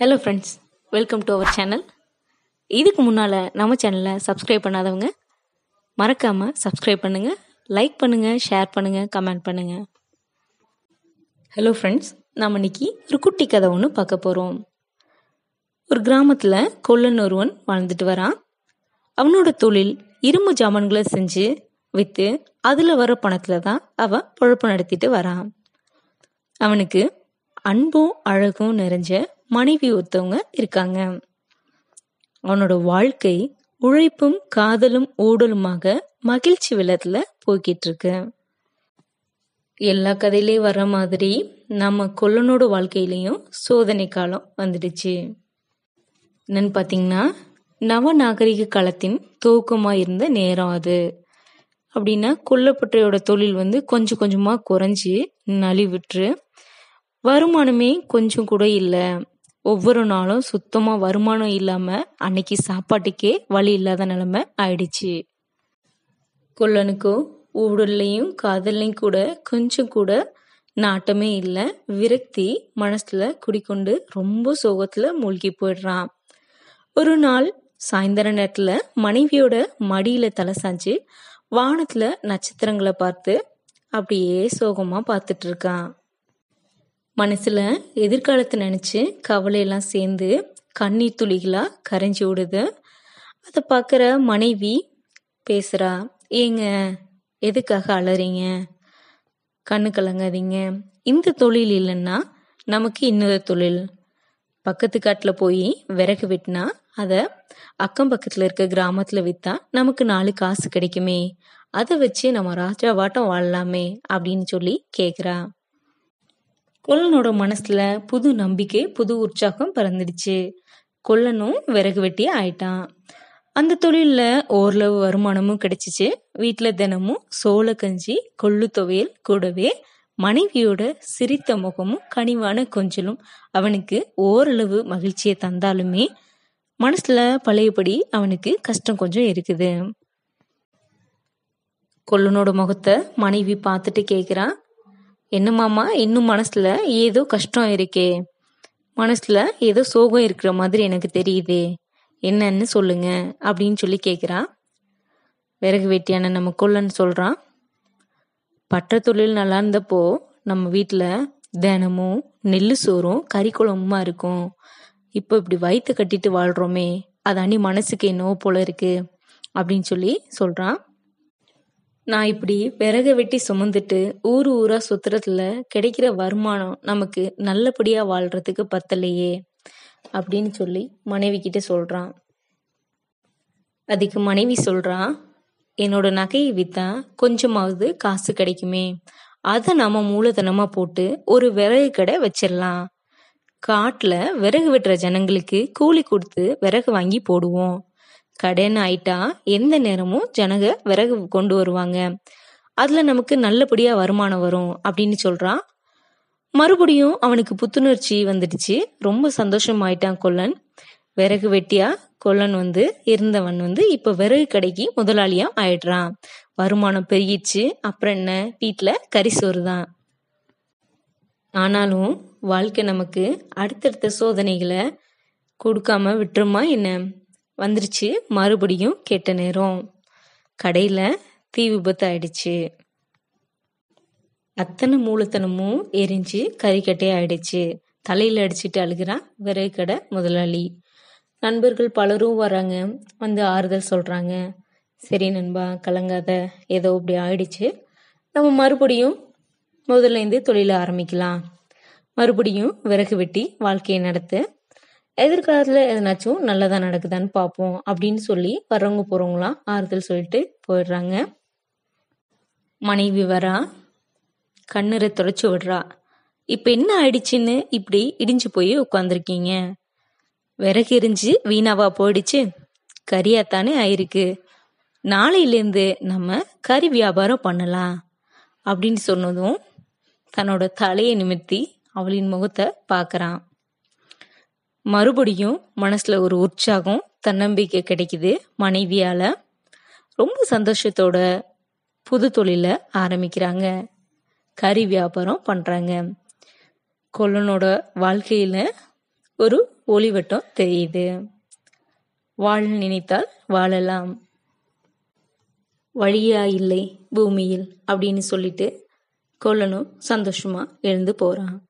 Hello friends welcome to our channel இதுக்கு முன்னால் நம்ம சேனலை சப்ஸ்கிரைப் பண்ணாதவங்க மறக்காமல் சப்ஸ்கிரைப் பண்ணுங்கள் லைக் பண்ணுங்கள் ஷேர் பண்ணுங்கள் கமெண்ட் பண்ணுங்கள் ஹலோ ஃப்ரெண்ட்ஸ் நாம் இன்னைக்கு ஒரு குட்டி கதை ஒன்று பார்க்க போகிறோம் ஒரு கிராமத்தில் கொல்லன் ஒருவன் வாழ்ந்துட்டு வரான். அவனோட தொழில் இரும்பு ஜாமான்களை செஞ்சு விற்று அதில் வர பணத்தில் தான் அவன் பொழப்பு நடத்திட்டு வரான். அவனுக்கு அன்பும் அழகும் நிறைஞ்ச மனைவி ஒருத்தவங்க இருக்காங்க. அவனோட வாழ்க்கை உழைப்பும் காதலும் ஊடலுமாக மகிழ்ச்சி வெள்ளத்துல போய்கிட்டு இருக்கு எல்லா கதையிலயும் வர மாதிரி நம்ம கொல்லனோட வாழ்க்கையிலையும் சோதனை காலம் வந்துடுச்சு. என்னன்னு பார்த்தீங்கன்னா நவநாகரிக காலத்தின் துவக்கமாக இருந்த நேரம் அது. அப்படின்னா கொல்லப்பட்டையோட தொழில் வந்து கொஞ்சம் கொஞ்சமா குறைஞ்சி நலிவிட்டு வருமானமே கொஞ்சம் கூட இல்லை. ஒவ்வொரு நாளும் சுத்தமா வருமானம் இல்லாம அன்னைக்கு சாப்பாட்டுக்கே வழி இல்லாத நிலைமை ஆயிடுச்சு. கொல்லனுக்கோ ஊடல்லையும் காதல்லையும் கூட கொஞ்சம் கூட நாட்டமே இல்லை. விரக்தி மனசுல குடிக்கொண்டு ரொம்ப சோகத்துல மூழ்கி போயிடுறான். ஒரு நாள் சாயந்தர நேரத்துல மனைவியோட மடியில தலை சாஞ்சு வானத்துல நட்சத்திரங்களை பார்த்து அப்படியே சோகமா பார்த்துட்டு இருக்கான். மனசுல எதிர்காலத்தை நினைச்சு கவலையெல்லாம் சேர்ந்து கண்ணீர் துளிகளா கரைஞ்சி விடுது அதை பார்க்குற மனைவி பேசுறா ஏங்க எதுக்காக அலறீங்க? கண்ணு கலங்காதீங்க. இந்த தொழில் இல்லைன்னா நமக்கு இன்னொரு தொழில். பக்கத்து காட்டில் போய் விறகு வெட்டினா அதை அக்கம் பக்கத்தில் இருக்க கிராமத்தில் விற்றா நமக்கு நாலு காசு கிடைக்குமே. அதை வச்சு நம்ம ராஜாவாட்டம் வாழலாமே அப்படின்னு சொல்லி கேட்குறா கொல்லனோட மனசுல புது நம்பிக்கை புது உற்சாகம் பிறந்துடுச்சு. கொல்லனும் விறகு வெட்டி ஆயிட்டான். அந்த தொழிலில் ஓரளவு வருமானமும் கிடைச்சிச்சு. வீட்டுல தினமும் சோள கஞ்சி கொள்ளு துவையல் கூடவே மனைவியோட சிரித்த முகமும் கனிவான கொஞ்சலும் அவனுக்கு ஓரளவு மகிழ்ச்சியை தந்தாலுமே மனசுல பழையபடி அவனுக்கு கஷ்டம் கொஞ்சம் இருக்குது. கொல்லனோட முகத்தை மனைவி பார்த்துட்டு கேக்குறான் என்னமாமா இன்னும் மனசுல ஏதோ கஷ்டம் இருக்கே. மனசுல ஏதோ சோகம் இருக்கிற மாதிரி எனக்கு தெரியுதே. என்னன்னு சொல்லுங்க அப்படின்னு சொல்லி கேக்குறான் விறகு வெட்டியான நம்ம கொல்லன்னு சொல்றான். பற்ற தொழில் நல்லா இருந்தப்போ நம்ம வீட்டுல தினமும் நெல்லு சோறும் கறி குழம்புமா இருக்கும். இப்போ இப்படி வயிற்று கட்டிட்டு வாழ்றோமே அதாண்டி மனசுக்கு என்னவோ போல இருக்கு அப்படின்னு சொல்லி சொல்றான். நான் இப்படி விறக வெட்டி சுமந்துட்டு ஊர் ஊரா சுத்துறதுல கிடைக்கிற வருமானம் நமக்கு நல்லபடியா வாழ்றதுக்கு பத்தலையே அப்படின்னு சொல்லி மனைவி கிட்ட சொல்றான். அதுக்கு மனைவி சொல்றான் என்னோட நகையை வித்தா கொஞ்சமாவது காசு கிடைக்குமே. அதை நாம மூலதனமா போட்டு ஒரு விறகு கடை வச்சிடலாம். காட்டுல விறகு வெட்டுற ஜனங்களுக்கு கூலி கொடுத்து விறகு வாங்கி போடுவோம். கடைன்னு ஆயிட்டா எந்த நேரமும் ஜனங்க விறகு கொண்டு வருவாங்க. அதுல நமக்கு நல்லபடியா வருமானம் வரும் அப்படின்னு சொல்றான் மறுபடியும் அவனுக்கு புத்துணர்ச்சி வந்துடுச்சு. ரொம்ப சந்தோஷம் ஆயிட்டான் கொல்லன். விறகு வெட்டியா கொல்லன் வந்து இருந்தவன் வந்து இப்ப விறகு கடைக்கு முதலாளியா ஆயிடுறான் வருமானம் பெருகிச்சு அப்புறம் என்ன? வீட்டுல கறி சோறு தான். ஆனாலும் வாழ்க்கை நமக்கு அடுத்தடுத்த சோதனைகளை கொடுக்காம விட்டுருமா என்ன? வந்துருச்சு. மறுபடியும் கெட்ட நேரம். கடையில் தீ விபத்து ஆயிடுச்சு அத்தனை மூலத்தனமும் எரிஞ்சு கறிக்கட்டே ஆயிடுச்சு. தலையில் அடிச்சுட்டு அழுகிறான் விறகு கடை முதலாளி. நண்பர்கள் பலரும் வராங்க. வந்து ஆறுதல் சொல்கிறாங்க சரி நண்பா கலங்காத. ஏதோ இப்படி ஆயிடுச்சு. நம்ம மறுபடியும் முதல்ல இருந்து ஆரம்பிக்கலாம். மறுபடியும் விறகு வெட்டி வாழ்க்கையை நடத்த எதிர்காலத்தில் எதனாச்சும் நல்லதாக நடக்குதான்னு பார்ப்போம் அப்படின்னு சொல்லி வர்றவங்க போகிறவங்களாம் ஆறுதல் சொல்லிட்டு போயிடுறாங்க. மனைவி வரா கண்ணீரை துடைச்சி விடுறா. இப்போ என்ன ஆயிடுச்சுன்னு இப்படி இடிஞ்சு போய் உட்காந்துருக்கீங்க விறகு எரிஞ்சு வீணாவா போயிடுச்சு. கறியாத்தானே ஆயிருக்கு. நாளையிலேருந்து நம்ம கறி வியாபாரம் பண்ணலாம் அப்படின்னு சொன்னதும் தன்னோட தலையை நிமிர்த்தி அவளின் முகத்தை பார்க்குறான். மறுபடியும் மனசுல ஒரு உற்சாகம் தன்னம்பிக்கை கிடைக்குது மனைவியால. ரொம்ப சந்தோஷத்தோட புது தொழில ஆரம்பிக்கிறாங்க. கறி வியாபாரம் பண்றாங்க. கொல்லனோட வாழ்க்கையில ஒரு ஒளிவட்டம் தெரியுது. வாழ நினைத்தால் வாழலாம். வழியா இல்லை பூமியில் அப்படின்னு சொல்லிட்டு கொல்லனும் சந்தோஷமா எழுந்து போறான்.